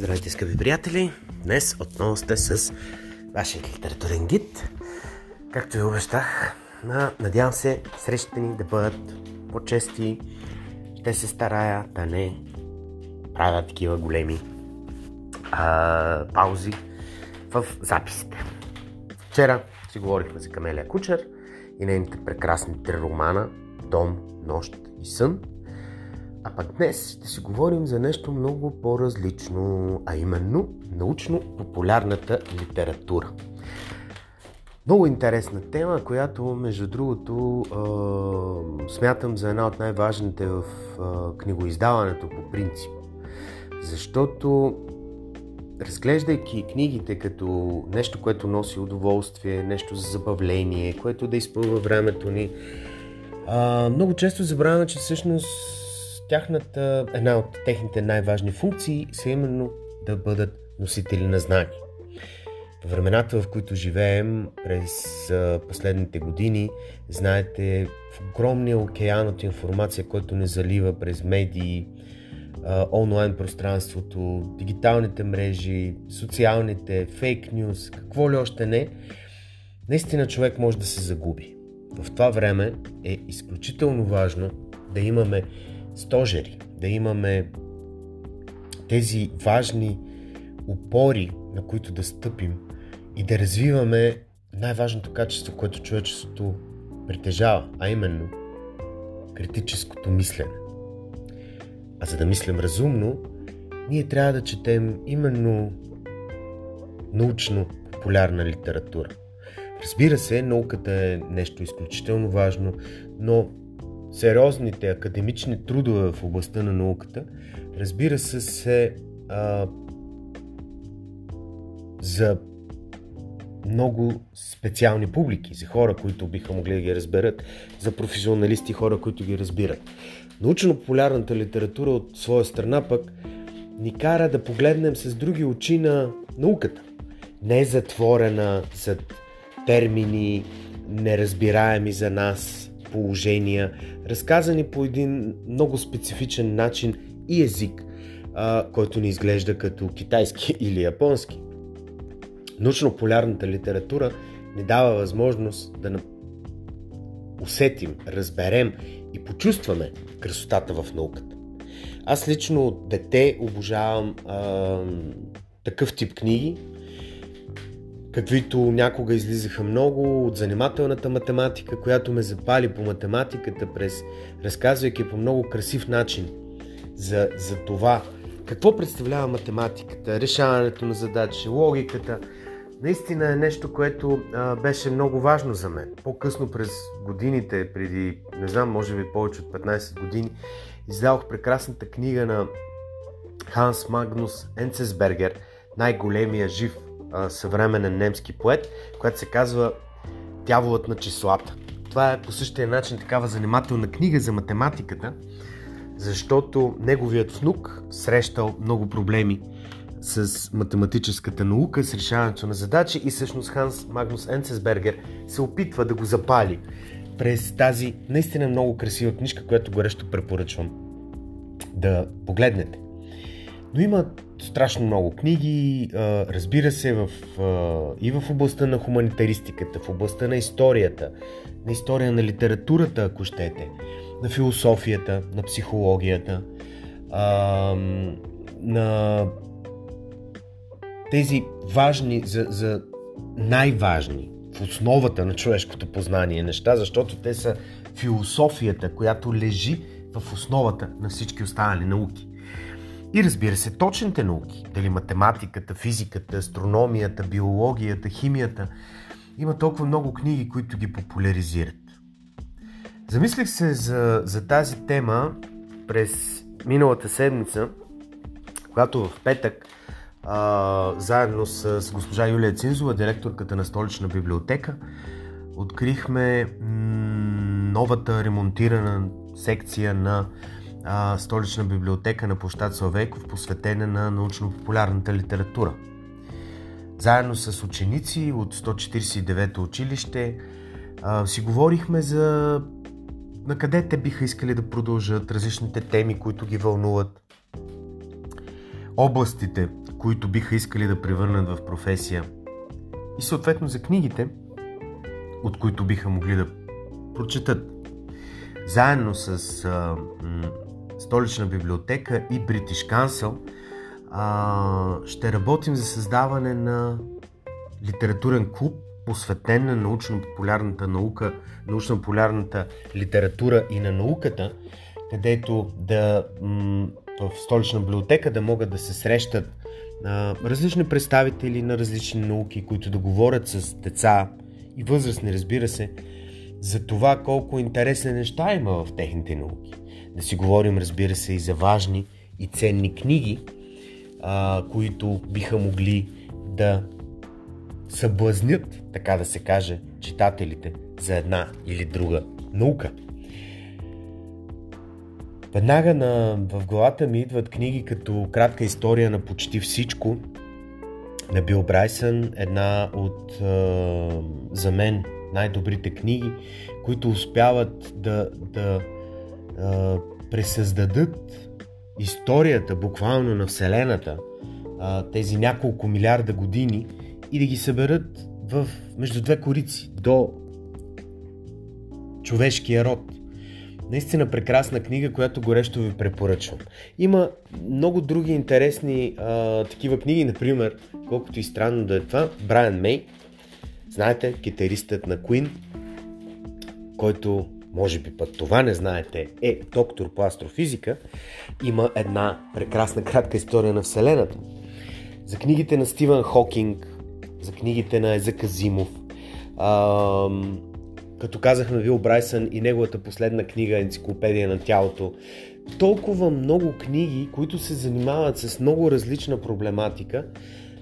Здравейте, скъпи приятели! Днес отново сте с вашия литературен гид. Както ви обещах, надявам се срещите ни да бъдат по-чести. Ще се старая да не правя такива големи а, паузи в записите. Вчера си говорихме за Камелия Кучер и нейните прекрасни три романа Дом, Нощ и Сън – а пък днес ще си говорим за нещо много по-различно, а именно научно-популярната литература. Много интересна тема, която между другото е, смятам за една от най-важните в е, книгоиздаването по принцип. Защото разглеждайки книгите като нещо, което носи удоволствие, нещо за забавление, което да изпълва времето ни, а, много често забравяме, че всъщност тяхната, една от техните най-важни функции са именно да бъдат носители на знания. В времената, в които живеем през последните години, знаете, в огромния океан от информация, който не залива през медии, онлайн пространството, дигиталните мрежи, социалните, фейк нюз, какво ли още не, наистина човек може да се загуби. В това време е изключително важно да имаме стожери, да имаме тези важни опори, на които да стъпим и да развиваме най-важното качество, което човечеството притежава, а именно критическото мислене. А за да мислим разумно, ние трябва да четем именно научно-популярна литература. Разбира се, науката е нещо изключително важно, но сериозните академични трудове в областта на науката, разбира се, се а, за много специални публики, за хора, които биха могли да ги разберат, за професионалисти, хора, които ги разбират. Научно-популярната литература от своя страна пък ни кара да погледнем с други очи на науката. Не затворена зад термини, неразбираеми за нас, положения, разказани по един много специфичен начин и език, а, който ни изглежда като китайски или японски. Научно-полярната литература ни дава възможност да усетим, разберем и почувстваме красотата в науката. Аз лично дете обожавам а, такъв тип книги, каквито някога излизаха много от занимателната математика, която ме запали по математиката през разказвайки по много красив начин за, за това какво представлява математиката, решаването на задачи, логиката. Наистина е нещо, което а, беше много важно за мен. По-късно през годините, преди, не знам, може би повече от 15 години, издавах прекрасната книга на Ханс Магнус Енцесбергер, най-големия жив съвременен немски поет, която се казва Дяволът на числата. Това е по същия начин такава занимателна книга за математиката, защото неговият внук срещал много проблеми с математическата наука, с решаването на задачи и всъщност Ханс Магнус Енцесбергер се опитва да го запали през тази наистина много красива книжка, която горещо препоръчвам да погледнете. Но има страшно много книги, разбира се, в, и в областта на хуманитаристиката, в областта на историята, на история на литературата, ако щете, на философията, на психологията, на тези важни, за, за най-важни в основата на човешкото познание неща, защото те са философията, която лежи в основата на всички останали науки. И разбира се, точните науки, дали математиката, физиката, астрономията, биологията, химията, има толкова много книги, които ги популяризират. Замислих се за, за тази тема през миналата седмица, когато в петък а, заедно с госпожа Юлия Цинзова, директорката на столична библиотека, открихме м- новата ремонтирана секция на а, столична библиотека на площад Славейков, посветена на научно-популярната литература. Заедно с ученици от 149-то училище а, си говорихме за на къде те биха искали да продължат, различните теми, които ги вълнуват. областите, които биха искали да превърнат в професия и съответно за книгите, от които биха могли да прочетат. Заедно с а, Столична библиотека и British Council а, ще работим за създаване на литературен клуб, посветен на научно-популярната наука, научно-популярната литература и на науката, където да м, в столична библиотека да могат да се срещат а, различни представители на различни науки, които да говорят с деца и възрастни, разбира се, за това колко интересни неща има в техните науки. Да си говорим, разбира се, и за важни и ценни книги, а, които биха могли да съблазнят, така да се каже, читателите за една или друга наука. Веднага на, в главата ми идват книги като Кратка история на почти всичко на Бил Брайсън, една от за мен най-добрите книги, които успяват да, да е, пресъздадат историята буквално на Вселената, е, тези няколко милиарда години и да ги съберат в, между две корици до човешкия род – Наистина прекрасна книга, която горещо ви препоръчвам. Има много други интересни а, такива книги, например, колкото и странно да е това, Брайан Мей, знаете, китаристът на Queen, който, може би пък това не знаете, е доктор по астрофизика, има една прекрасна кратка история на Вселената. За книгите на Стивън Хокинг, за книгите на Езека Зимов, а, като казах на Вил Брайсън и неговата последна книга Енциклопедия на тялото. Толкова много книги, които се занимават с много различна проблематика,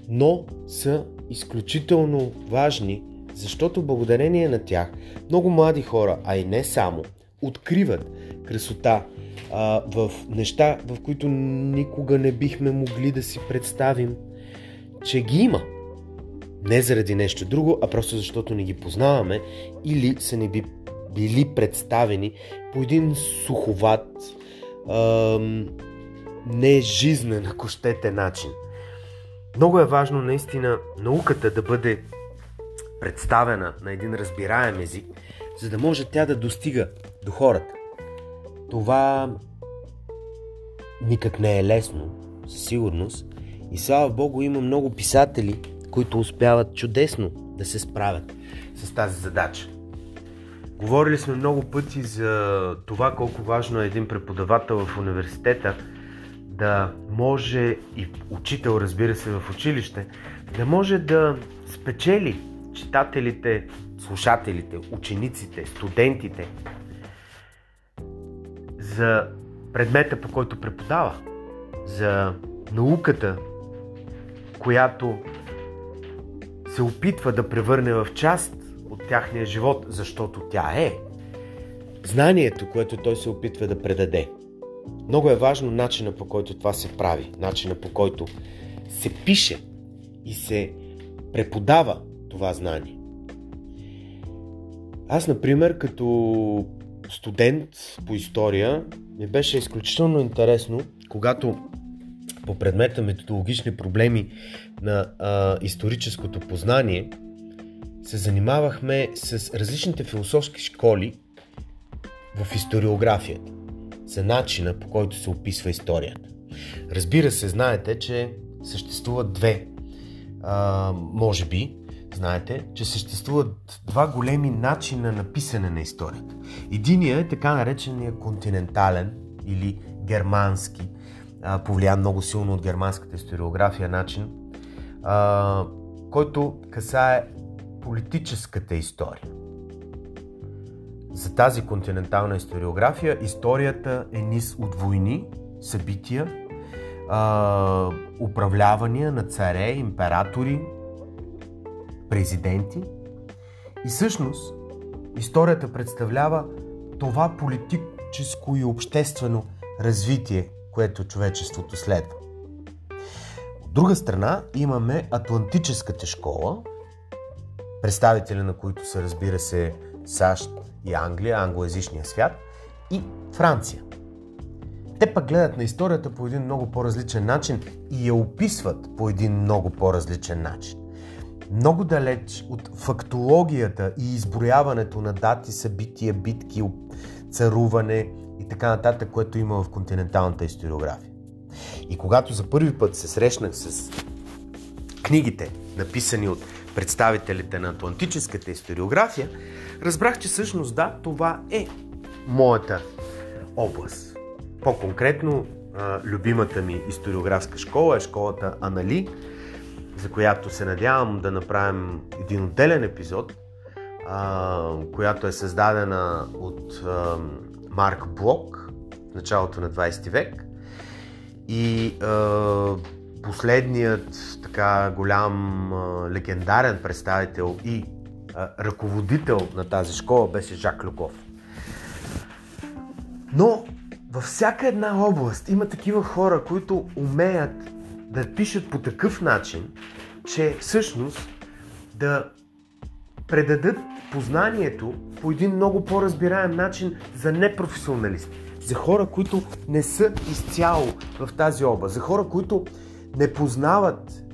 но са изключително важни, защото благодарение на тях много млади хора, а и не само, откриват красота а, в неща, в които никога не бихме могли да си представим, че ги има. Не заради нещо друго, а просто защото не ги познаваме или са ни би били представени по един суховат, ам, не жизнен, ако щете, начин. Много е важно наистина науката да бъде представена на един разбираем език, за да може тя да достига до хората. Това никак не е лесно, със сигурност. И слава Богу, има много писатели, които успяват чудесно да се справят с тази задача. Говорили сме много пъти за това колко важно е един преподавател в университета да може и учител, разбира се, в училище, да може да спечели читателите, слушателите, учениците, студентите за предмета, по който преподава, за науката, която се опитва да превърне в част от тяхния живот, защото тя е знанието, което той се опитва да предаде. Много е важно начина по който това се прави, начина по който се пише и се преподава това знание. Аз, например, като студент по история, ми беше изключително интересно, когато по предмета методологични проблеми на а, историческото познание, се занимавахме с различните философски школи в историографията, за начина по който се описва историята. Разбира се, знаете, че съществуват две, а, може би, знаете, че съществуват два големи начина на писане на историята. Единият е така наречения континентален или германски, повлиян много силно от германската историография начин, а, който касае политическата история. За тази континентална историография историята е низ от войни, събития, управлявания на царе, императори, президенти. И всъщност историята представлява това политическо и обществено развитие, което човечеството следва. От друга страна имаме Атлантическата школа, представители на които са, разбира се, САЩ и Англия, англоязичния свят, и Франция. те пък гледат на историята по един много по-различен начин и я описват по един много по-различен начин. Много далеч от фактологията и изброяването на дати, събития, битки, царуване и така нататък, което има в континенталната историография. И когато за първи път се срещнах с книгите, написани от представителите на атлантическата историография, разбрах, че всъщност да, това е моята област. По-конкретно, любимата ми историографска школа е школата Анали, за която се надявам да направим един отделен епизод, която е създадена от Марк Блок в началото на 20 век. И последният така голям легендарен представител и ръководител на тази школа беше Жак Люков. Но във всяка една област има такива хора, които умеят да пишат по такъв начин, че всъщност да предадат познанието по един много по-разбираем начин за непрофесионалисти, за хора, които не са изцяло в тази област, за хора, които не познават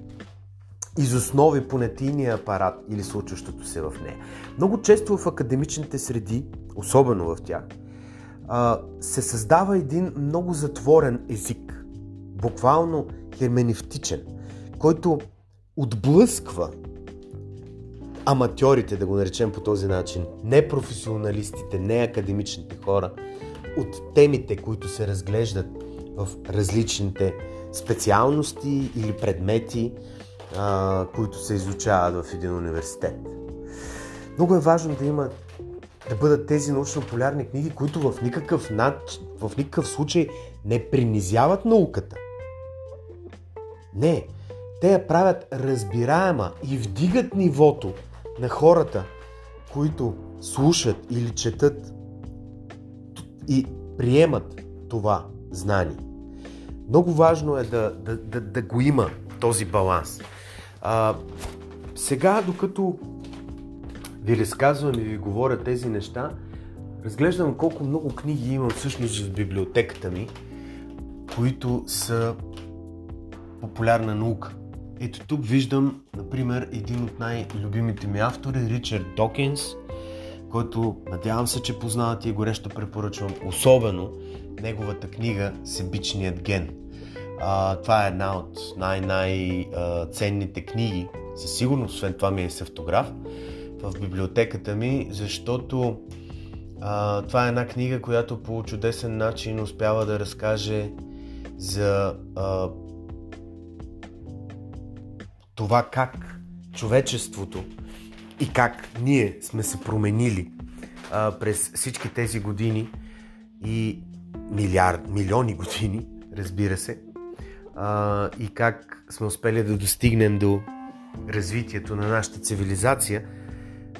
из основи понятийния апарат или случващото се в нея. Много често в академичните среди, особено в тях, се създава един много затворен език, буквално херменевтичен, който отблъсква аматьорите, да го наречем по този начин, не професионалистите, не академичните хора, от темите, които се разглеждат в различните специалности или предмети, които се изучават в един университет. Много е важно да има да бъдат тези научно-полярни книги, които в никакъв, нач... в никакъв случай не принизяват науката. Не, те я правят разбираема и вдигат нивото на хората, които слушат или четат и приемат това знание. Много важно е да, да, да, да го има този баланс. А, сега, докато ви разказвам и ви говоря тези неща, разглеждам колко много книги имам всъщност в библиотеката ми, които са популярна наука. Ето тук виждам, например, един от най-любимите ми автори, Ричард Докинс, който надявам се, че познавате и горещо препоръчвам, особено неговата книга Себичният ген. А, това е една от най-най-ценните книги, със сигурност, освен това ми е с автограф, в библиотеката ми, защото а, това е една книга, която по чудесен начин успява да разкаже за а, това как човечеството и как ние сме се променили а, през всички тези години и милиард, милиони години, разбира се, а, и как сме успели да достигнем до развитието на нашата цивилизация.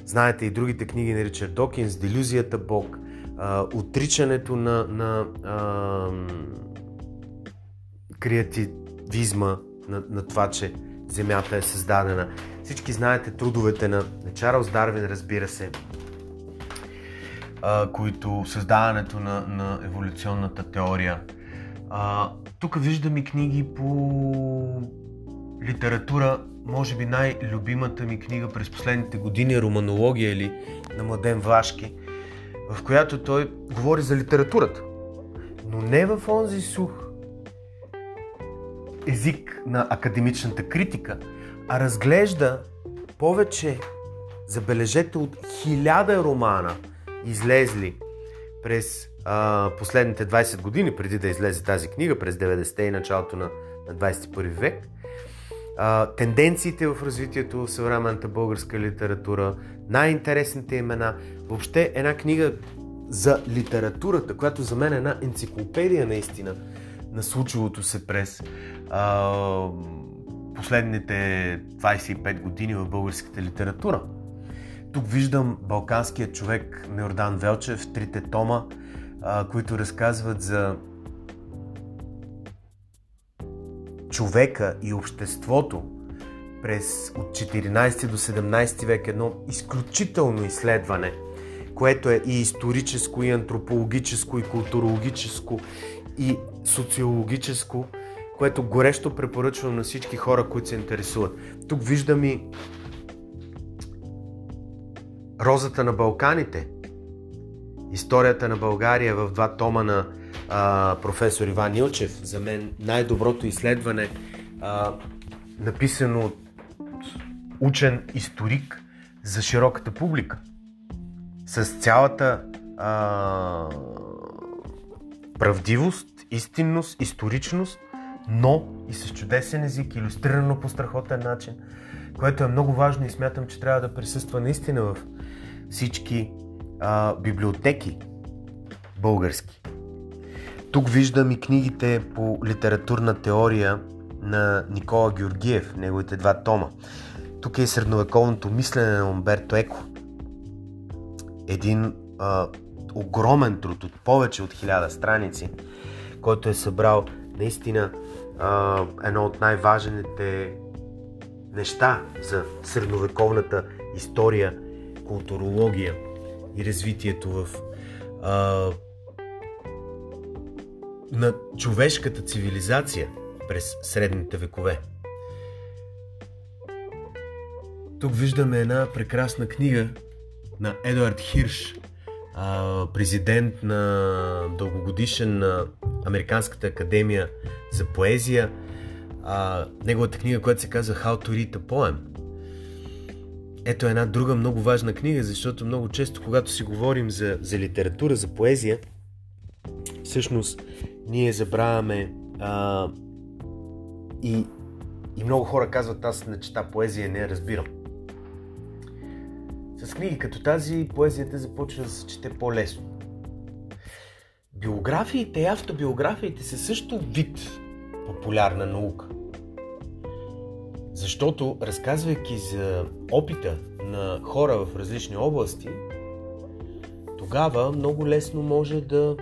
Знаете и другите книги на Ричард Докинс, Делюзията Бог, а, отричането на, на а, креативизма, на, на това, че Земята е създадена. Всички знаете трудовете на, на Чарлз Дарвин, разбира се, а, които създаването на, на еволюционната теория. А, тук виждам и книги по литература. Може би най-любимата ми книга през последните години е Романология или на Младен Влашки, в която той говори за литературата. Но не в онзи сух език на академичната критика, а разглежда повече, забележете, от хиляда романа, излезли през а, последните 20 години, преди да излезе тази книга, през 90-те и началото на, на 21 век, а, тенденциите в развитието в съвременната българска литература, най-интересните имена, въобще една книга за литературата, която за мен е една енциклопедия наистина на случилото се през а, последните 25 години в българската литература. Тук виждам балканският човек Меордан Велчев, трите тома, а, които разказват за човека и обществото през от 14 до 17 век едно изключително изследване, което е и историческо, и антропологическо, и културологическо, и социологическо, което горещо препоръчвам на всички хора, които се интересуват. Тук виждам и Розата на Балканите, историята на България в два тома на а, професор Иван Илчев. За мен най-доброто изследване, а, написано от учен историк за широката публика. С цялата а, правдивост, истинност, историчност, но и с чудесен език, иллюстрирано по страхотен начин, което е много важно и смятам, че трябва да присъства наистина в всички а, библиотеки български. Тук виждам и книгите по литературна теория на Никола Георгиев, неговите два тома. Тук е и средновековното мислене на Умберто Еко. Един а, огромен труд от повече от хиляда страници, който е събрал наистина а, едно от най-важните неща за средновековната история, културология и развитието в а, на човешката цивилизация през средните векове. Тук виждаме една прекрасна книга на Едуард Хирш, президент на дългогодишен на Американската академия за поезия. Неговата книга, която се казва How to Read a Poem. Ето една друга много важна книга, защото много често, когато си говорим за, за литература, за поезия, всъщност ние забравяме а, и, и много хора казват, аз не чета поезия, не я разбирам. С книги като тази поезията започва да се чете по-лесно. Биографиите и автобиографиите са също вид популярна наука. Защото, разказвайки за опита на хора в различни области, тогава много лесно може да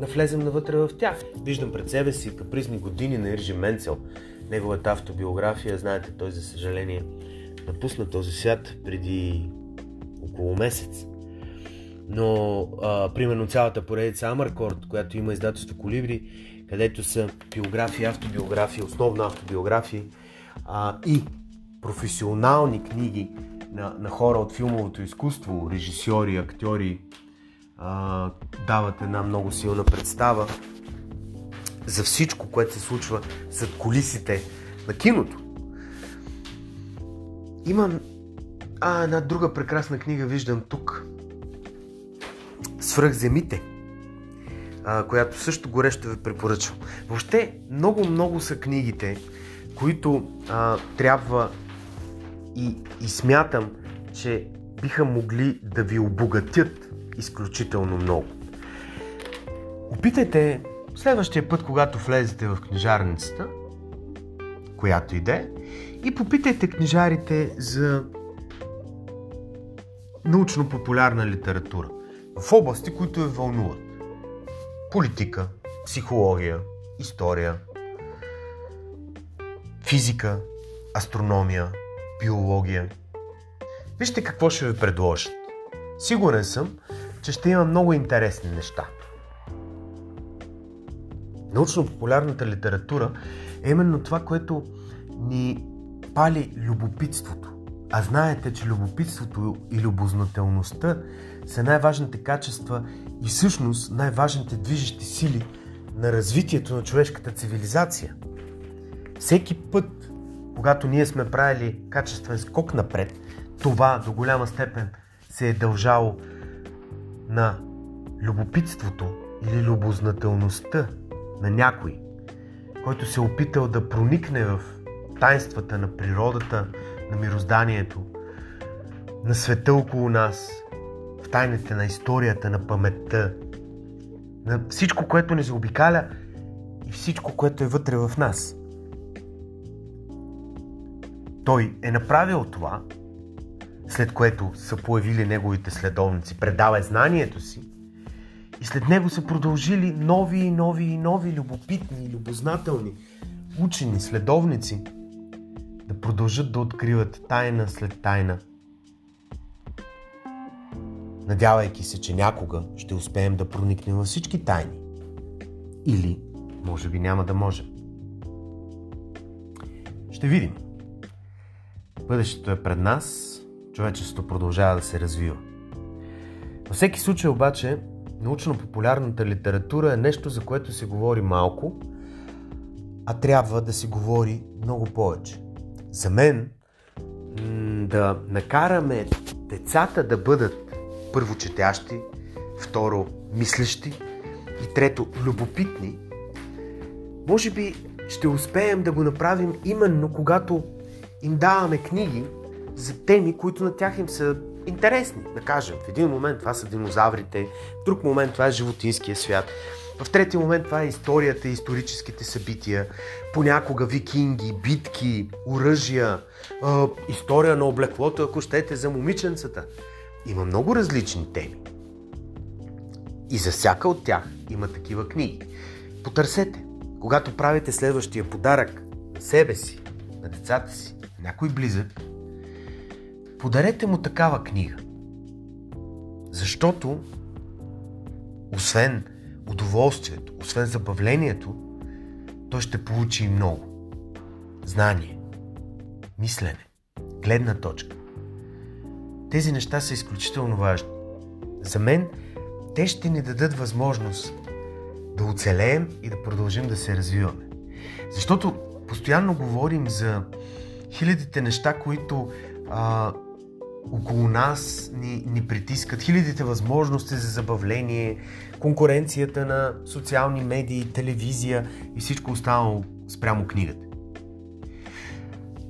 навлезем навътре в тях. Виждам пред себе си капризни години на Иржи Менцел. Неговата автобиография, знаете, той за съжаление напусна този свят преди около месец. Но, а, примерно, цялата поредица Амаркорд, която има издателство Колибри, където са биографии, автобиографии, основно автобиографии а, и професионални книги на, на хора от филмовото изкуство, режисьори, актьори, а, дават една много силна представа за всичко, което се случва зад колисите на киното. Имам а, една друга прекрасна книга виждам тук. Свръхземите, а, която също горещо ви препоръчвам. Въобще, много-много са книгите, които а, трябва и, и смятам, че биха могли да ви обогатят изключително много. Опитайте следващия път, когато влезете в книжарницата, която иде, и попитайте книжарите за научно-популярна литература в области, които я вълнуват. Политика, психология, история, физика, астрономия, биология. Вижте какво ще ви предложат. Сигурен съм, че ще има много интересни неща. Научно-популярната литература е именно това, което ни пали любопитството. А знаете, че любопитството и любознателността са най-важните качества и всъщност най-важните движещи сили на развитието на човешката цивилизация. Всеки път, когато ние сме правили качествен скок напред, това до голяма степен се е дължало на любопитството или любознателността на някой, който се е опитал да проникне в тайнствата на природата, на мирозданието, на света около нас, в тайните на историята, на паметта, на всичко, което ни заобикаля и всичко, което е вътре в нас. Той е направил това, след което са появили неговите следовници, предава знанието си и след него са продължили нови и нови и нови любопитни и любознателни учени, следовници – да продължат да откриват тайна след тайна. надявайки се, че някога ще успеем да проникнем във всички тайни. Или, може би, няма да можем. Ще видим. Бъдещето е пред нас, човечеството продължава да се развива. Във всеки случай обаче, научно-популярната литература е нещо, за което се говори малко, а трябва да се говори много повече. За мен, да накараме децата да бъдат първо четящи, второ мислещи и трето любопитни, може би ще успеем да го направим именно когато им даваме книги за теми, които на тях им са интересни. Да кажем, в един момент това са динозаврите, в друг момент това е животинския свят, в трети момент това е историята и историческите събития, понякога викинги, битки, оръжия, история на облеклото, ако щете, за момиченцата. Има много различни теми. И за всяка от тях има такива книги. Потърсете. Когато правите следващия подарък на себе си, на децата си, някой близък, подарете му такава книга. Защото, освен удоволствието, освен забавлението, той ще получи и много. Знание, мислене, гледна точка. Тези неща са изключително важни. За мен те ще ни дадат възможност да оцелеем и да продължим да се развиваме. Защото постоянно говорим за хилядите неща, които а, около нас ни, ни притискат, хилядите възможности за забавление, конкуренцията на социални медии, телевизия и всичко останало спрямо книгата.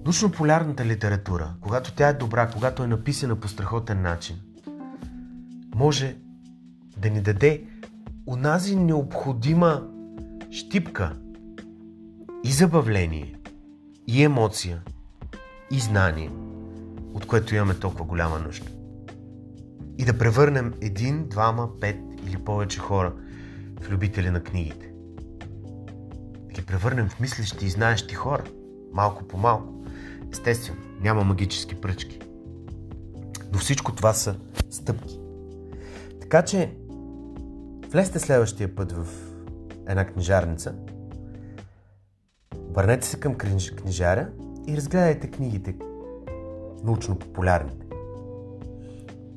Научно-полярната литература, когато тя е добра, когато е написана по страхотен начин, може да ни даде унази необходима щипка и забавление, и емоция, и знание, от което имаме толкова голяма нужда. И да превърнем един, двама, пет или повече хора в любители на книгите. Да ги превърнем в мислещи и знаещи хора, малко по малко. Естествено, няма магически пръчки. Но всичко това са стъпки. Така че, влезте следващия път в една книжарница, върнете се към книжаря и разгледайте книгите, научно-популярните.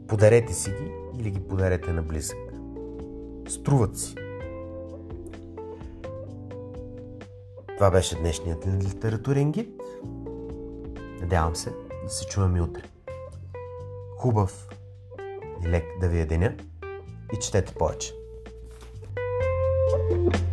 Подарете си ги или ги подарете на близък. Струват си. Това беше днешният литературен гид. Надявам се да се чуем и утре. Хубав и лек да ви е деня и четете повече. thank you